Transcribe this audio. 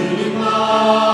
Shema